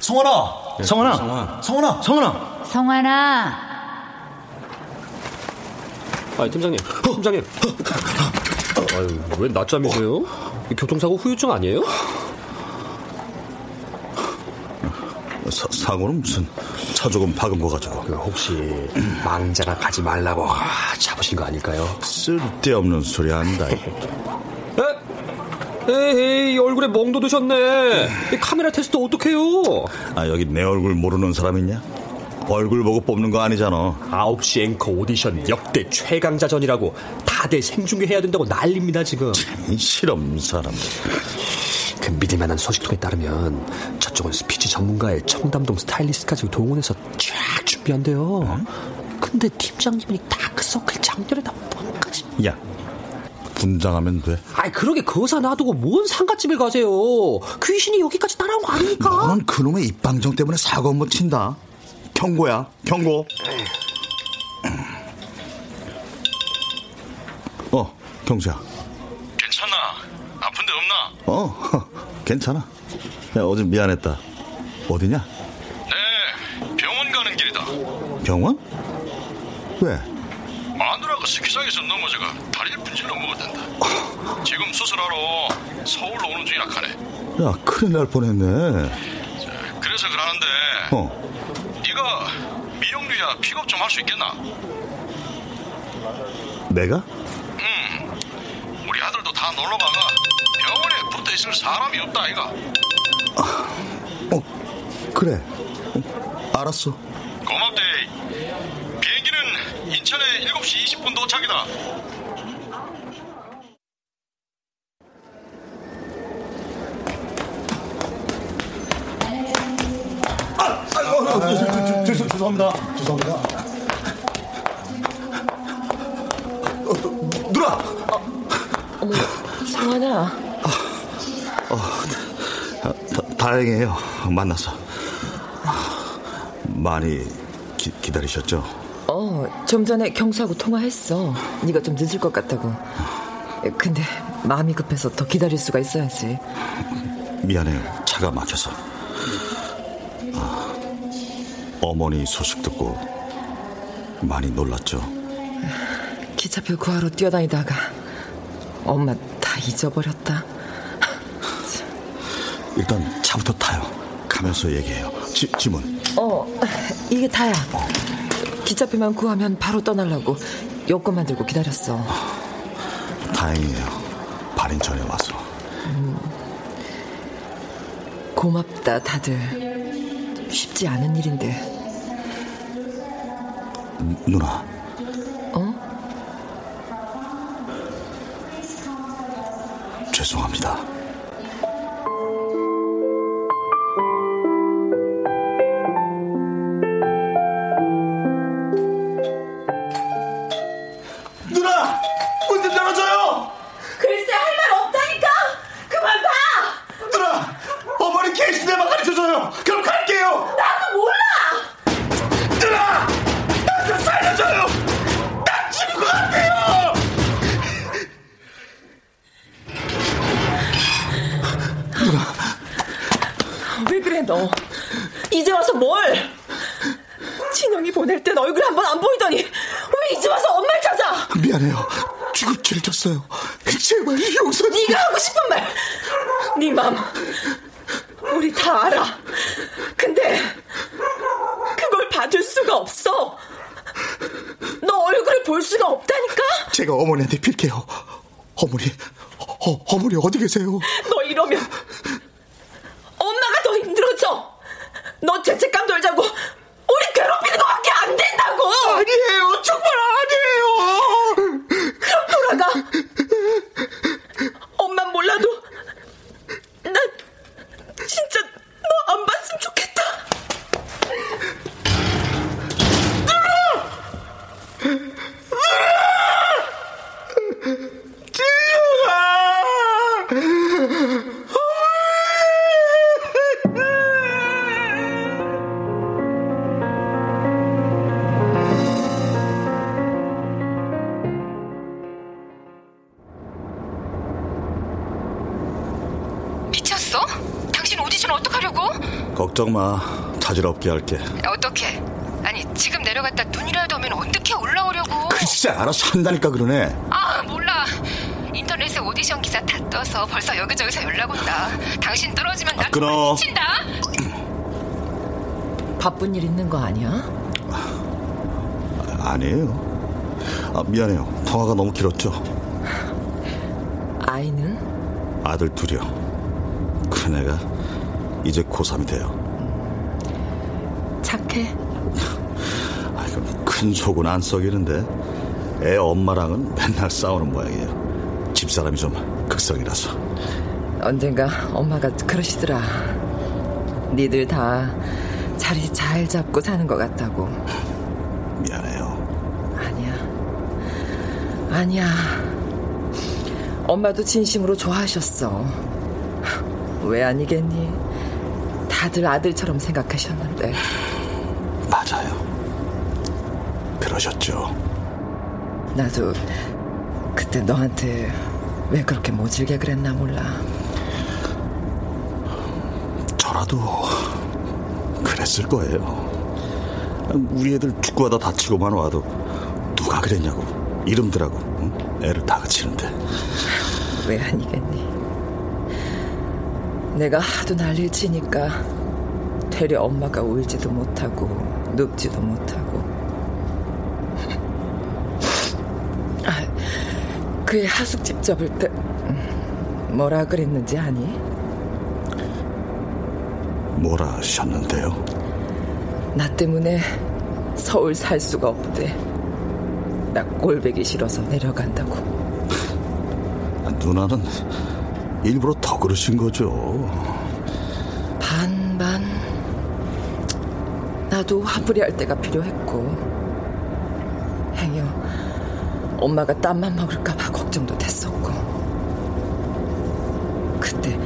Speaker 9: 성아! 성환아!
Speaker 8: 성환아!
Speaker 9: 성환아!
Speaker 8: 성환아!
Speaker 13: 성환아.
Speaker 4: 아, 팀장님, 팀장님. 아유, 왜 낮잠이세요? 이 교통사고 후유증 아니에요?
Speaker 3: 사, 사고는 무슨 차 조금 박은 거 가지고.
Speaker 4: 그 혹시 망자가 가지 말라고 아, 잡으신 거 아닐까요?
Speaker 3: 쓸데없는 소리 한다.
Speaker 4: 에이, 얼굴에 멍도 드셨네. 이 카메라 테스트 어떡해요?
Speaker 3: 아, 여기 내 얼굴 모르는 사람 있냐? 얼굴 보고 뽑는 거 아니잖아.
Speaker 4: 9시 앵커 오디션 역대 최강자전이라고 다들 생중계해야 된다고 난립니다, 지금.
Speaker 3: 이 실험 사람.
Speaker 4: 그 믿을 만한 소식통에 따르면 저쪽은 스피치 전문가에 청담동 스타일리스트까지 동원해서 쫙 준비한대요. 근데 팀장님이 다크서클 작렬에다 뭔가지.
Speaker 3: 야, 분장하면 돼.
Speaker 4: 아이 그러게 거사 놔두고 뭔 상가집을 가세요. 귀신이 여기까지 따라온 거 아닙니까?
Speaker 3: 너는 그놈의 입방정 때문에 사고 한번 친다. 경고야, 경고. 어, 경수야.
Speaker 5: 괜찮아. 아픈 데 없나?
Speaker 3: 어, 괜찮아. 야, 어제 미안했다. 어디냐?
Speaker 5: 네, 병원 가는 길이다.
Speaker 3: 병원? 왜?
Speaker 14: 마누라가 스키장에서 넘어져가 다리를 분질러 먹었단다. 지금 수술하러 서울로 오는 중이라 카네.
Speaker 3: 야, 큰일 날 뻔했네.
Speaker 14: 그래서 그러는데
Speaker 3: 어,
Speaker 14: 네가 미영류야 픽업 좀 할 수 있겠나?
Speaker 3: 내가?
Speaker 14: 응. 우리 아들도 다 놀러 가가 병원에 붙어 있을 사람이 없다 아이가.
Speaker 3: 그래. 어, 알았어.
Speaker 14: 고맙대. 비행기는 인천에 7시 20분 도착이다.
Speaker 3: 아, 아, 죄송, 죄송합니다. 죄송합니다. 어, 누나!
Speaker 15: 어머, 성환아.
Speaker 3: 어, 다, 다 행이에요. 만나서. 많이 기, 기다리셨죠?
Speaker 15: 어, 좀 전에 경수하고 통화했어. 네가 좀 늦을 것 같다고. 근데 마음이 급해서 더 기다릴 수가 있어야지.
Speaker 3: 미안해요. 차가 막혀서. 아, 어머니 소식 듣고 많이 놀랐죠?
Speaker 15: 기차표 구하러 뛰어다니다가 엄마 다 잊어버렸다.
Speaker 3: 일단 차부터 타요. 가면서 얘기해요. 지, 지문.
Speaker 15: 어, 이게 다야. 기차표만 구하면 바로 떠나려고 여권만 들고 기다렸어.
Speaker 3: 다행이에요. 발인 전에 와서.
Speaker 15: 음, 고맙다, 다들. 쉽지 않은 일인데.
Speaker 3: 누나.
Speaker 15: 어?
Speaker 3: 죄송합니다. 문 좀 열어줘요!
Speaker 16: 글쎄 할 말 없다니까. 그만 봐.
Speaker 3: 누나! 어머니 계시대만 가르쳐줘요! 그럼 갈게요!
Speaker 16: 나도 몰라.
Speaker 3: 누나! 나 좀 살려줘요! 나 죽을 것 같아요!
Speaker 15: 왜 그래, 너? 이제 와서 뭘? 진영이 보낼 땐 얼굴 한 번 안 보이더니 왜 이제 와서 엄마를 찾아?
Speaker 3: 미안해요. 죄를 졌어요. 제발 용서.
Speaker 15: 네가 하고 싶은 말. 네 맘. 우리 다 알아. 근데 그걸 받을 수가 없어. 너 얼굴을 볼 수가 없다니까.
Speaker 3: 제가 어머니한테 빌게요. 어머니, 어, 어머니 어디 계세요?
Speaker 15: 너
Speaker 10: 미쳤어? 당신 오디션 어떡하려고?
Speaker 3: 걱정 마. 자질 없게 할게.
Speaker 10: 어떻게? 아니 지금 내려갔다 눈이라도 오면 어떻게 올라오려고?
Speaker 3: 글쎄, 알아서 한다니까 그러네.
Speaker 10: 아 몰라. 인터넷에 오디션 기사 다 떠서 벌써 여기저기서 연락 온다. 당신 떨어지면 나
Speaker 3: 끊어.
Speaker 10: 미친다.
Speaker 15: 바쁜 일 있는 거 아니야?
Speaker 3: 아니에요. 아, 미안해요. 통화가 너무 길었죠.
Speaker 15: 아이는?
Speaker 3: 아들 둘이요. 큰 애가 이제 고3이 돼요.
Speaker 15: 착해?
Speaker 3: 아이고, 큰 속은 안 썩이는데 애 엄마랑은 맨날 싸우는 모양이에요. 집사람이 좀 극성이라서.
Speaker 15: 언젠가 엄마가 그러시더라. 니들 다 자리 잘 잡고 사는 것 같다고.
Speaker 3: 미안해요.
Speaker 15: 아니야. 아니야. 엄마도 진심으로 좋아하셨어. 왜 아니겠니? 다들 아들처럼 생각하셨는데.
Speaker 3: 맞아요. 그러셨죠.
Speaker 15: 나도 그때 너한테 왜 그렇게 모질게 그랬나 몰라.
Speaker 3: 저라도 그랬을 거예요. 우리 애들 축구하다 다치고만 와도 누가 그랬냐고 이름들하고 응? 애를 다 그치는데
Speaker 15: 왜 아니겠니 내가 하도 난리를 치니까 되려 엄마가 울지도 못하고 눕지도 못하고 아, 그의 하숙집 접을 때 뭐라 그랬는지 아니?
Speaker 3: 뭐라 하셨는데요?
Speaker 15: 나 때문에 서울 살 수가 없대. 나 꼴배기 싫어서 내려간다고.
Speaker 3: 누나는 일부러 더 그러신 거죠.
Speaker 15: 반반. 나도 화풀이 할 때가 필요했고. 행여 엄마가 땀만 먹을까 봐 걱정도 됐었고. 그때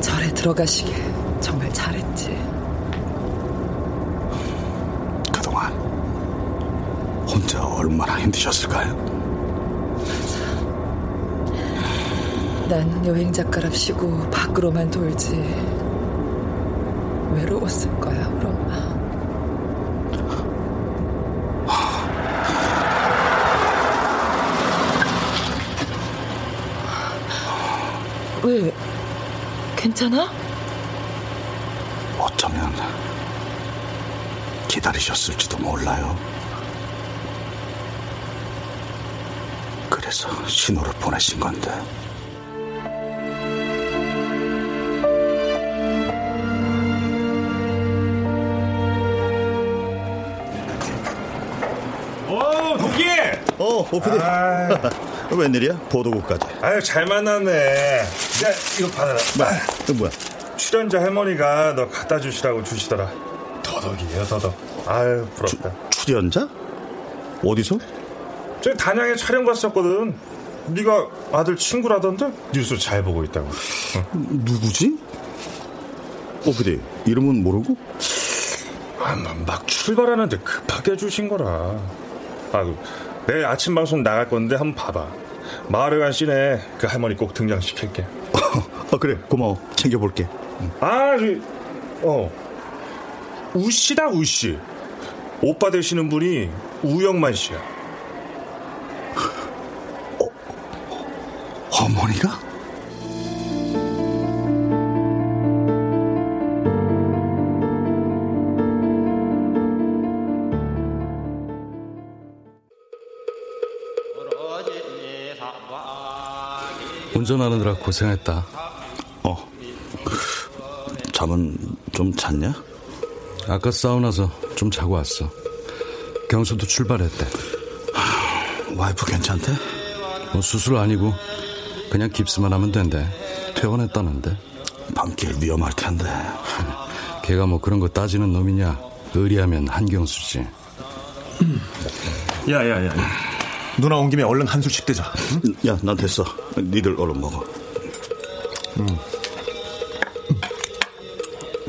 Speaker 15: 절에 들어가시길 정말 잘했지.
Speaker 3: 그동안 혼자 얼마나 힘드셨을까요?
Speaker 15: 난 여행 작가랍시고 밖으로만 돌지. 외로웠을 거야, 엄마. 왜? 괜찮아?
Speaker 3: 어쩌면 기다리셨을지도 몰라요. 그래서 신호를 보내신 건데.
Speaker 9: 어,
Speaker 3: 오피디. 웬일이야? 보도국까지.
Speaker 17: 아유, 잘 만났네. 야, 이거 받아라.
Speaker 3: 뭐야? 또 뭐야?
Speaker 17: 출연자 할머니가 너 갖다 주시라고 주시더라. 더덕이에요, 더덕. 아유, 부럽다.
Speaker 3: 출연자? 어디서?
Speaker 17: 저기 단양에 촬영 갔었거든. 네가 아들 친구라던데? 뉴스 잘 보고 있다고.
Speaker 3: 누구지? 오피디, 이름은 모르고?
Speaker 17: 아, 막 출발하는데 급하게 주신 거라. 아, 내일 아침 방송 나갈 건데 한번 봐봐. 마을에 간 씬에 그 할머니 꼭 등장시킬게.
Speaker 3: 아, 그래, 고마워. 챙겨볼게.
Speaker 17: 아, 저, 어. 우씨다, 우씨. 오빠 되시는 분이 우영만 씨야.
Speaker 3: 어머니가?
Speaker 8: 운전하느라 고생했다.
Speaker 3: 어. 잠은 좀 잤냐?
Speaker 8: 아까 사우나서 좀 자고 왔어. 경수도 출발했대.
Speaker 3: 와이프 괜찮대?
Speaker 8: 뭐 수술 아니고 그냥 깁스만 하면 된대. 퇴원했다는데.
Speaker 3: 밤길 위험할 텐데.
Speaker 8: 걔가 뭐 그런 거 따지는 놈이냐? 의리하면 한경수지.
Speaker 9: 야야야. 누나 온 김에 얼른 한 술씩 뜨자.
Speaker 3: 응? 야, 난 됐어. 니들 얼른 먹어.
Speaker 8: 응.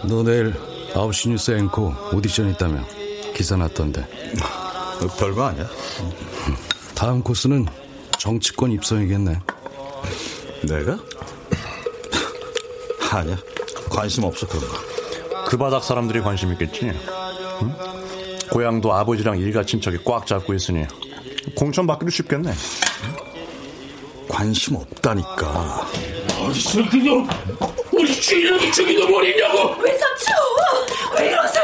Speaker 8: 너 내일 9시 뉴스 앵커 오디션 있다며 기사 났던데.
Speaker 3: 별거 아니야.
Speaker 8: 다음 코스는 정치권 입성이겠네.
Speaker 3: 내가? 아니야. 관심 없어 그런 거.
Speaker 5: 그 바닥 사람들이 관심 있겠지. 응? 고향도 아버지랑 일가 친척이 꽉 잡고 있으니 공천 받기도 쉽겠네.
Speaker 3: 관심 없다니까.
Speaker 12: 어디서 그거 우리 주인을 죽이도 버리냐고.
Speaker 16: 왜 삼촌? 왜 이러세요?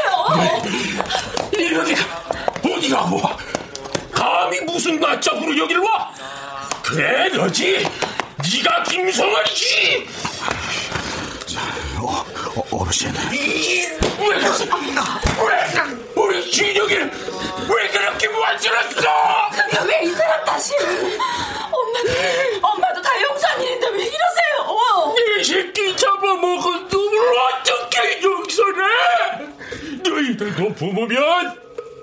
Speaker 12: 이러기가 어디가 뭐? 감히 무슨 낯짝으로 여기를 와? 그래 너지? 네가 김성환이지?
Speaker 3: 어, 어, 어르신.
Speaker 12: 왜? 왜 우리 주인영이를 왜 그렇게 만들었어?
Speaker 16: 왜 이 사람 다시? 엄마는 엄마도 다 용산인인데 왜 이러세요?
Speaker 12: 이 새끼 잡아먹은 놈을 어떻게 용서해? 너희들도 부모면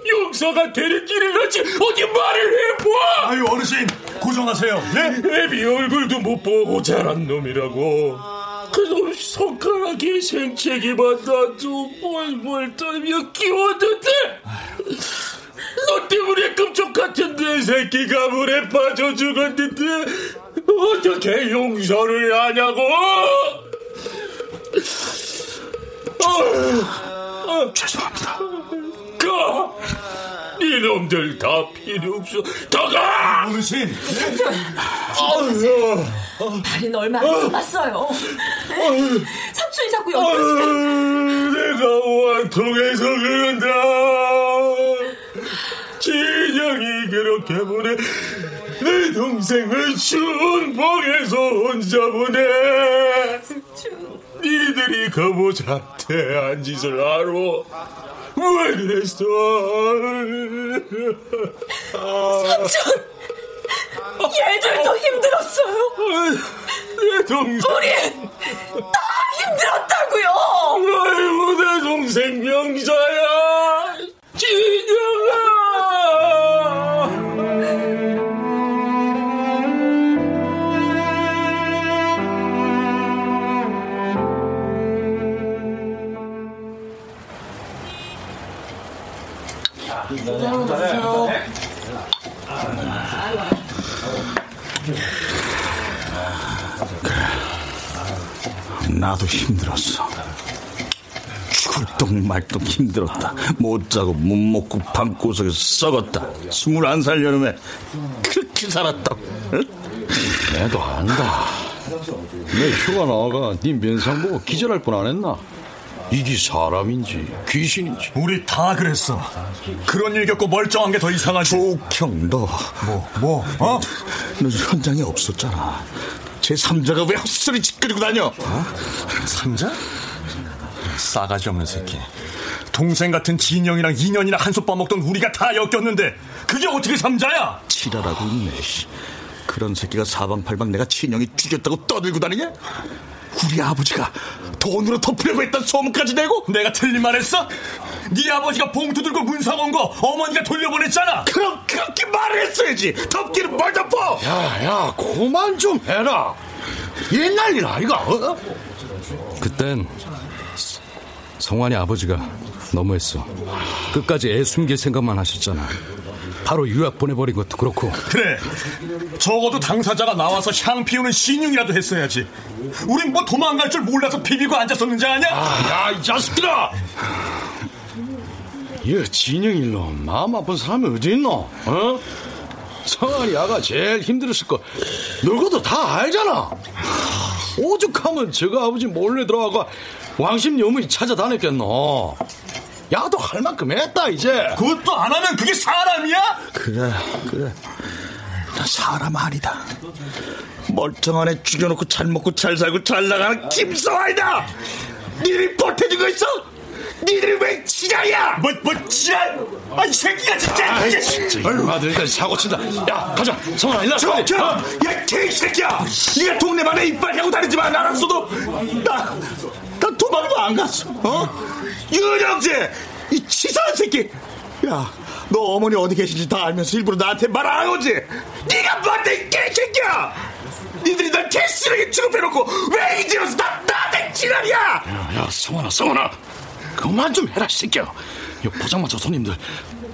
Speaker 12: 용서가 되는 길을 하지 어디 말을 해봐
Speaker 9: 아유 어르신 고정하세요 네?
Speaker 12: 애비 얼굴도 못 보고 자란 놈이라고 그놈 손가락이 생채기만 나도 뻘뻘 떨며 키웠는데 너 때문에 금쪽 같은 내 새끼가 물에 빠져 죽었는데 어떻게 용서를 하냐고
Speaker 3: 어, 죄송합니다.
Speaker 12: 그 이놈들 다 필요 없어. 다가!
Speaker 9: 어르신!
Speaker 16: 다리는 얼마 안 남았어요. 삼촌이 자꾸 여기
Speaker 12: 내가 원통해서 그런다. 진영이 그렇게 보내. 내 동생을 춘봉에서 혼자 보내. 니들이 거보자한테 한 짓을 알아. 왜 그랬어?
Speaker 16: 삼촌! 얘들도 힘들었어요.
Speaker 12: 내 동생.
Speaker 16: 우리 다 힘들었다고요.
Speaker 12: 아이고 내 동생 명자야. 진영아.
Speaker 3: 나도 힘들었어. 죽을 똥말똥 힘들었다. 못 자고 못 먹고 방구석에서 썩었다. 스물한 살 여름에 그렇게 살았다고. 응?
Speaker 5: 내도 안다. 내 휴가 나와가 네 면상 보고 기절할 뻔 안 했나? 이게 사람인지 귀신인지.
Speaker 9: 우리 다 그랬어. 그런 일 겪고 멀쩡한 게 더 이상하지.
Speaker 3: 조형 너.
Speaker 9: 뭐, 뭐, 어?
Speaker 3: 너 현장에 없었잖아. 제 3자가 왜 헛소리 짓거리고 다녀? 어?
Speaker 9: 삼자? 싸가지 없는 새끼. 동생 같은 진영이랑 인연이나 한솥 밥먹던 우리가 다 엮였는데 그게 어떻게 삼자야?
Speaker 3: 지랄하고 있네. 씨. 그런 새끼가 사방팔방 내가 친형이 죽였다고 떠들고 다니냐? 우리 아버지가 돈으로 덮으려고 했던 소문까지 내고
Speaker 9: 내가 틀린 말 했어? 네 아버지가 봉투 들고 문상 온 거 어머니가 돌려보냈잖아.
Speaker 3: 그럼 그렇게 말을 했어야지. 덮기는 뭘 덮어?
Speaker 5: 야야 그만 좀 해라. 옛날 일 아이가 어?
Speaker 8: 그땐 성환이 아버지가 너무했어. 끝까지 애 숨길 생각만 하셨잖아 바로 유학 보내버린 것도 그렇고.
Speaker 9: 그래. 적어도 당사자가 나와서 향 피우는 신용이라도 했어야지. 우린 뭐 도망갈 줄 몰라서 비비고 앉았었는지 아냐?
Speaker 5: 아, 야 이 자식들아! 이 진영일로 마음 아픈 사람이 어디 있노? 어? 성환이 아가 제일 힘들었을 거. 너희도 다 알잖아. 오죽하면 저거 아버지 몰래 들어가고 왕심 여문이 찾아다녔겠노 야도 할 만큼 했다 이제
Speaker 9: 그것도 안 하면 그게 사람이야?
Speaker 3: 그래 그래 나 사람 아니다 멀쩡한 애 죽여놓고 잘 먹고 잘 살고 잘 나가는 김성환이다 니들이 거 있어? 니들이 왜 지랄이야?
Speaker 9: 뭐, 뭐, 지랄? 아, 이 새끼가 진짜.
Speaker 5: 아이, 진짜, 이마들까지 사고 친다. 야, 가자. 성환아, 일로
Speaker 3: 저, 저, 야, 개새끼야! 니가 동네만에 이빨 하고 다니지만 알았어도, 나, 나 도망도 안 갔어, 어? 윤영재! 이 치사한 새끼! 야, 너 어머니 어디 계신지 다 알면서 일부러 나한테 말 안 오지? 네가 뭔데, 이 개새끼야! 니들이 날 개쓰레기 취급해놓고 왜 이제 와서 다 나한테 지랄이야!
Speaker 5: 야, 야, 성환아, 성환아. 그만 좀 해라, 새끼야. 이 포장마차 손님들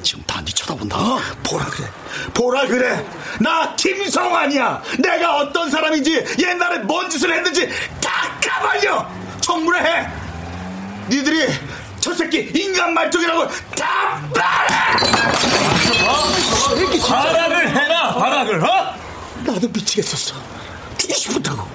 Speaker 5: 지금 다 니 쳐다본다.
Speaker 3: 어? 보라 그래. 보라 그래. 나 김성환이야. 내가 어떤 사람인지 옛날에 뭔 짓을 했는지 다 까발려. 청문회 해. 니들이 저 새끼 인간 말종이라고 다 말해.
Speaker 9: 발악을 해라, 발악을, 어?
Speaker 3: 나도 미치겠었어. 죽고 싶었다고.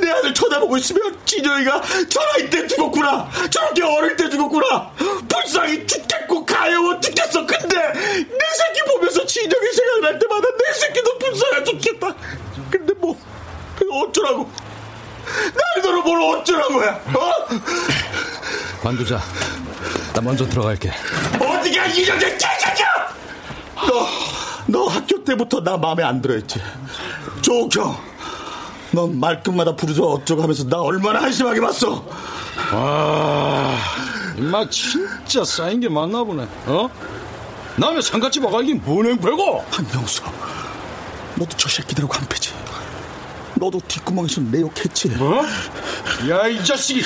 Speaker 3: 내 아들 쳐다보고 있으면 진영이가 저나이 때 죽었구나. 저렇게 어릴 때 죽었구나. 불쌍히 죽겠고 가여워 죽겠어. 근데 내 새끼 보면서 진영이 생각날 때마다 내 새끼도 불쌍해 죽겠다. 근데 뭐 어쩌라고? 날더러 뭘 어쩌라고야? 어?
Speaker 8: 관두자 나 먼저 들어갈게
Speaker 3: 어디가 이정재 개새끼야! 너, 너 학교 때부터 나 마음에 안 들어했지. 조경. 넌 말끝마다 부르죠 어쩌고 하면서 나 얼마나 한심하게 봤어.
Speaker 5: 아, 임마 진짜 쌓인 게 많나 보네. 어? 남의 상갓집 와가 이게 뭔 행패고?
Speaker 3: 한명수, 너도 저 새끼들하고 한패지. 너도 뒷구멍에서 내 욕했지.
Speaker 5: 뭐? 야, 이 자식이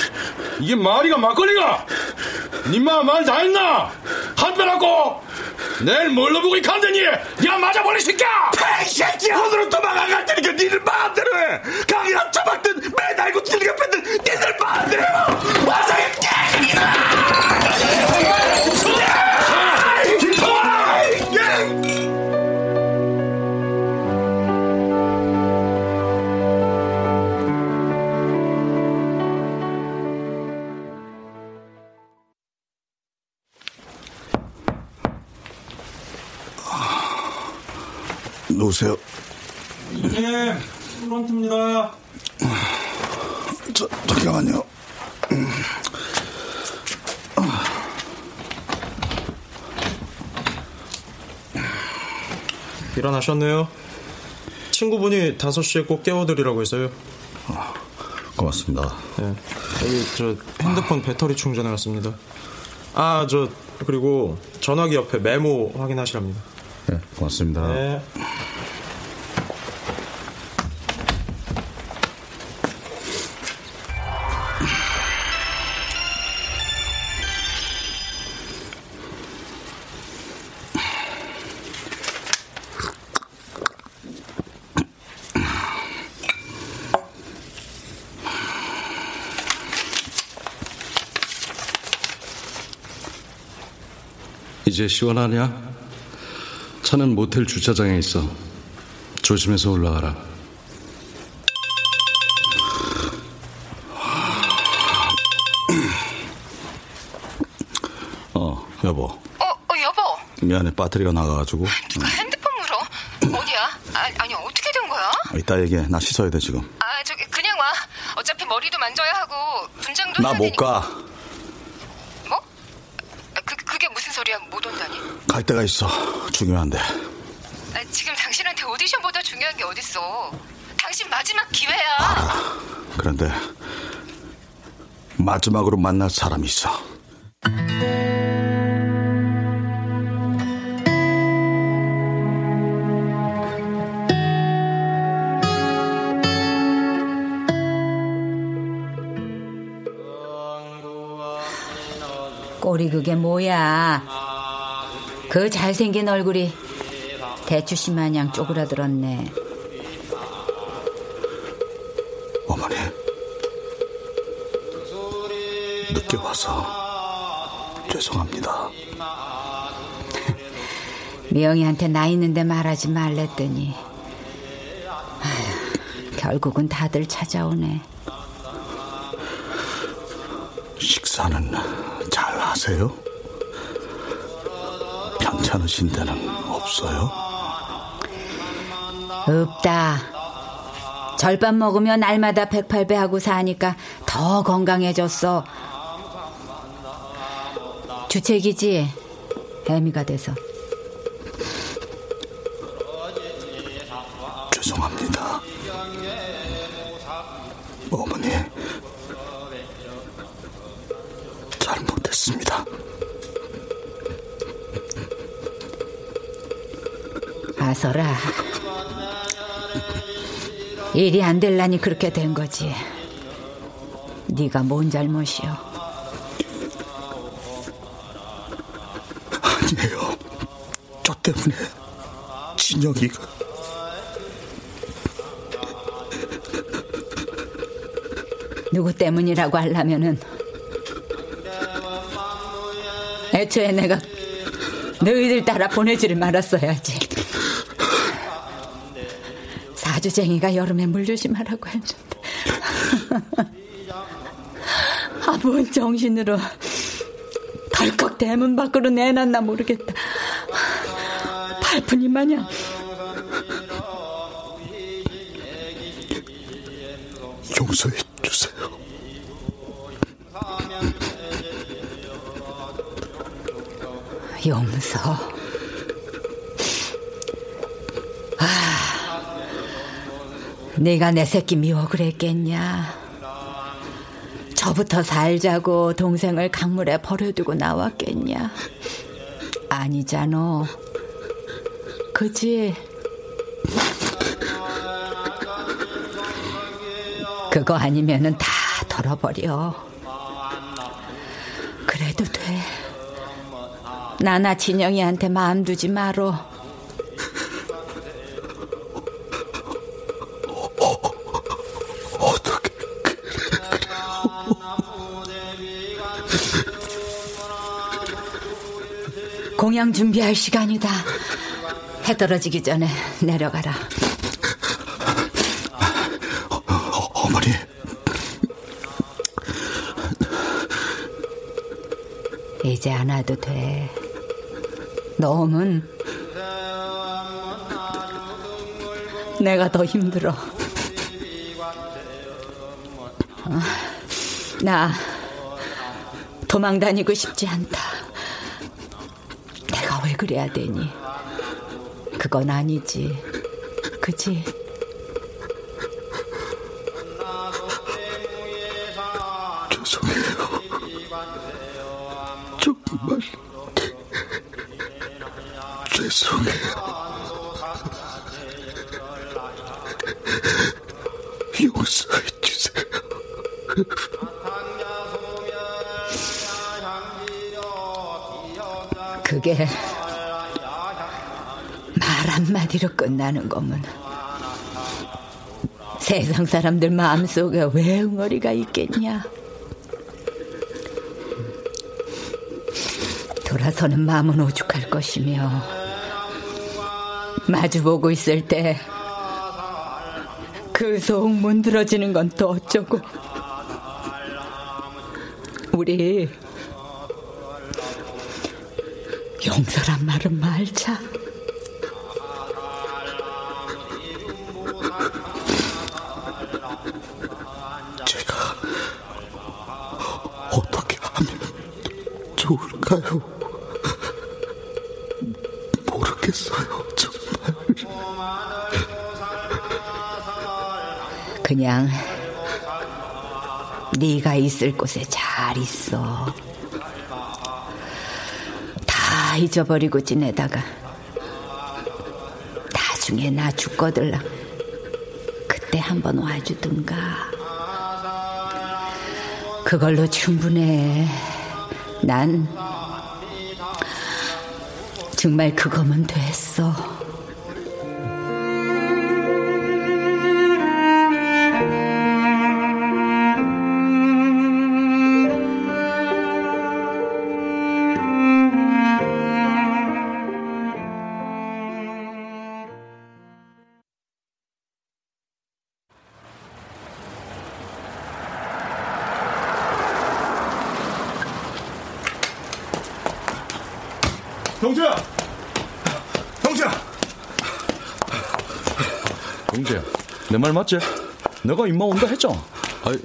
Speaker 5: 이게 말이가 막걸리가? 니마 말 다 했나? 한패라고? 내일 뭘로 보고 간다니? 야, 맞아버리 새끼야!
Speaker 3: 이 새끼야! 오늘은 도망 안 갈 테니까 니들 마음대로 해! 강이나 처박든 매달고 들리가 뺐든 니들 마음대로 해! 와서 이 개새끼들아! 놓으세요.
Speaker 17: 네, 프런트입니다.
Speaker 3: 저, 잠깐만요.
Speaker 18: 일어나셨네요. 친구분이 5시에 꼭 깨워드리라고 했어요.
Speaker 3: 고맙습니다.
Speaker 18: 네. 여기 저 핸드폰 배터리 충전해 왔습니다. 아, 저 그리고 전화기 옆에 메모 확인하시랍니다.
Speaker 3: 네, 고맙습니다.
Speaker 18: 네.
Speaker 19: 이제 시원하냐? 차는 모텔 주차장에 있어. 조심해서 올라가라.
Speaker 3: 어, 여보.
Speaker 10: 어, 어 여보.
Speaker 3: 미안해, 배터리가 나가가지고.
Speaker 10: 누가 핸드폰 물어? 어디야? 아, 아니 어떻게 된 거야?
Speaker 3: 어, 이따 얘기해. 나 씻어야 돼, 지금.
Speaker 10: 아 저기 그냥 와. 어차피 머리도 만져야 하고 분장도
Speaker 3: 나 못. 가.
Speaker 10: 뭐? 아, 그 그게 무슨 소리야? 못 온다니?
Speaker 3: 갈 데가 있어. 중요한데.
Speaker 10: 아, 지금 당신한테 오디션보다 중요한 게 어딨어? 당신 마지막 기회야.
Speaker 3: 그런데 마지막으로 만날 사람이 있어.
Speaker 6: 꼬리 그게 뭐야? 그 잘생긴 얼굴이 대추씨 마냥 쪼그라들었네.
Speaker 3: 어머니. 늦게 와서 죄송합니다.
Speaker 6: 미영이한테 나 있는데 말하지 말랬더니 아휴, 결국은 다들 찾아오네.
Speaker 3: 식사는 잘 하세요? 편찮으신 데는 없어요?
Speaker 6: 없다. 절밥 먹으면 날마다 108배 하고 사니까 더 건강해졌어. 주책이지? 애미가 돼서. 아서라. 일이 안 될라니 그렇게 된 거지. 네가 뭔 잘못이요?
Speaker 3: 아니에요. 저 때문에 진영이가
Speaker 6: 누구 때문이라고 하려면은 애초에 내가 너희들 따라 보내지를 말았어야지. 사주쟁이가 여름에 물 조심하라고 했는데. 아, 뭔 정신으로 덜컥 대문 밖으로 내놨나 모르겠다. 발푼이 마냥. 내가 내 새끼 미워 그랬겠냐. 저부터 살자고 동생을 강물에 버려두고 나왔겠냐. 아니잖아. 그지? 그거 아니면은 다 털어버려. 그래도 돼. 나나 진영이한테 마음 두지 마로. 공양 준비할 시간이다. 해 떨어지기 전에 내려가라.
Speaker 3: 어, 어머니
Speaker 6: 이제 안 와도 돼. 놈은 내가 더 힘들어. 아, 나 도망 다니고 싶지 않다. 그래야 되니? 그건 아니지. 그지?
Speaker 3: 죄송해요. 정말 죄송해요. 용서해 주세요.
Speaker 6: 그게 말 한마디로 끝나는 거면 세상 사람들 마음속에 왜 응어리가 있겠냐? 돌아서는 마음은 오죽할 것이며 마주보고 있을 때그속 문드러지는 건 또 어쩌고 우리 용서란 말은 말자.
Speaker 3: 좋을까요? 모르겠어요, 정말.
Speaker 6: 그냥 네가 있을 곳에 잘 있어. 다 잊어버리고 지내다가 나중에 나 죽거들라 그때 한번 와주든가. 그걸로 충분해. 난 정말 그거면 됐어.
Speaker 17: 동주야!
Speaker 5: 동재야, 내 말 맞지? 내가 임마 온다 했잖아. 아이,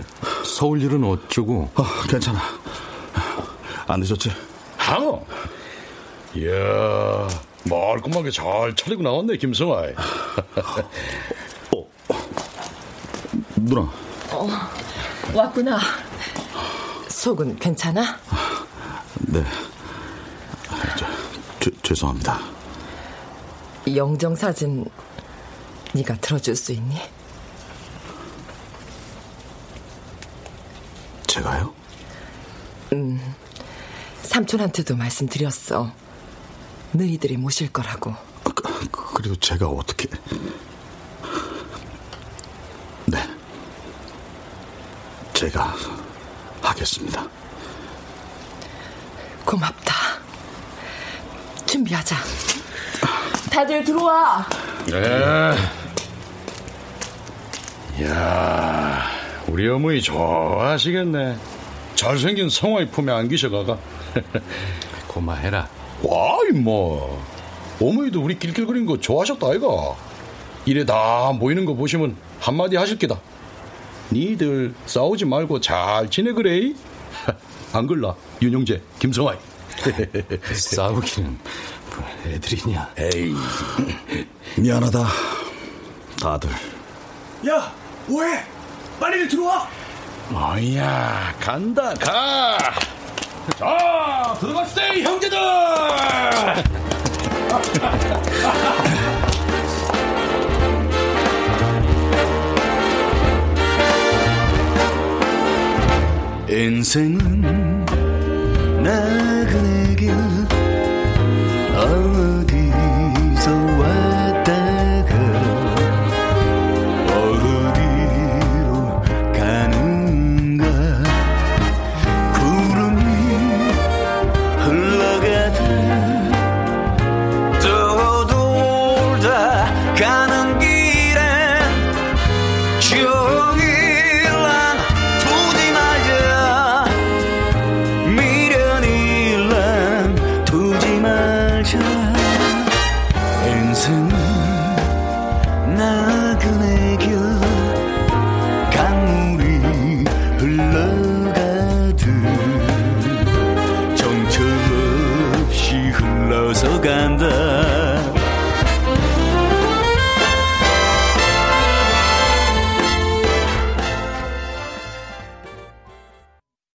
Speaker 5: 서울 일은 어쩌고?
Speaker 3: 어, 괜찮아. 안 늦었지?
Speaker 5: 항어. 이야, 말끔하게 잘 차리고 나왔네, 김성아.
Speaker 3: 어, 누나.
Speaker 15: 어, 왔구나. 속은 괜찮아?
Speaker 3: 네. 저, 죄, 죄송합니다.
Speaker 15: 영정 사진 네가 들어줄 수 있니?
Speaker 3: 제가요?
Speaker 15: 음, 삼촌한테도 말씀드렸어. 너희들이 모실 거라고.
Speaker 3: 그리고 제가 어떻게... 네. 제가 하겠습니다.
Speaker 15: 고맙다. 준비하자. 다들 들어와.
Speaker 5: 네. 이야, 우리 어머니 좋아하시겠네. 잘생긴 성화의 품에 안기셔가가. 고마해라. 와, 임마. 어머니도 우리 낄낄거리는 거 좋아하셨다, 아이가? 이래 다 모이는 거 보시면 한마디 하실 게다. 니들 싸우지 말고 잘 지내그래. 안 걸라, 윤영재, 김성아이. 싸우기는 애들이냐? 에이.
Speaker 3: 미안하다. 다들.
Speaker 17: 야, 뭐해? 빨리 들어와!
Speaker 5: 어이야, 간다, 가! 자, 들어갑시다, 형제들!
Speaker 20: 인생은 나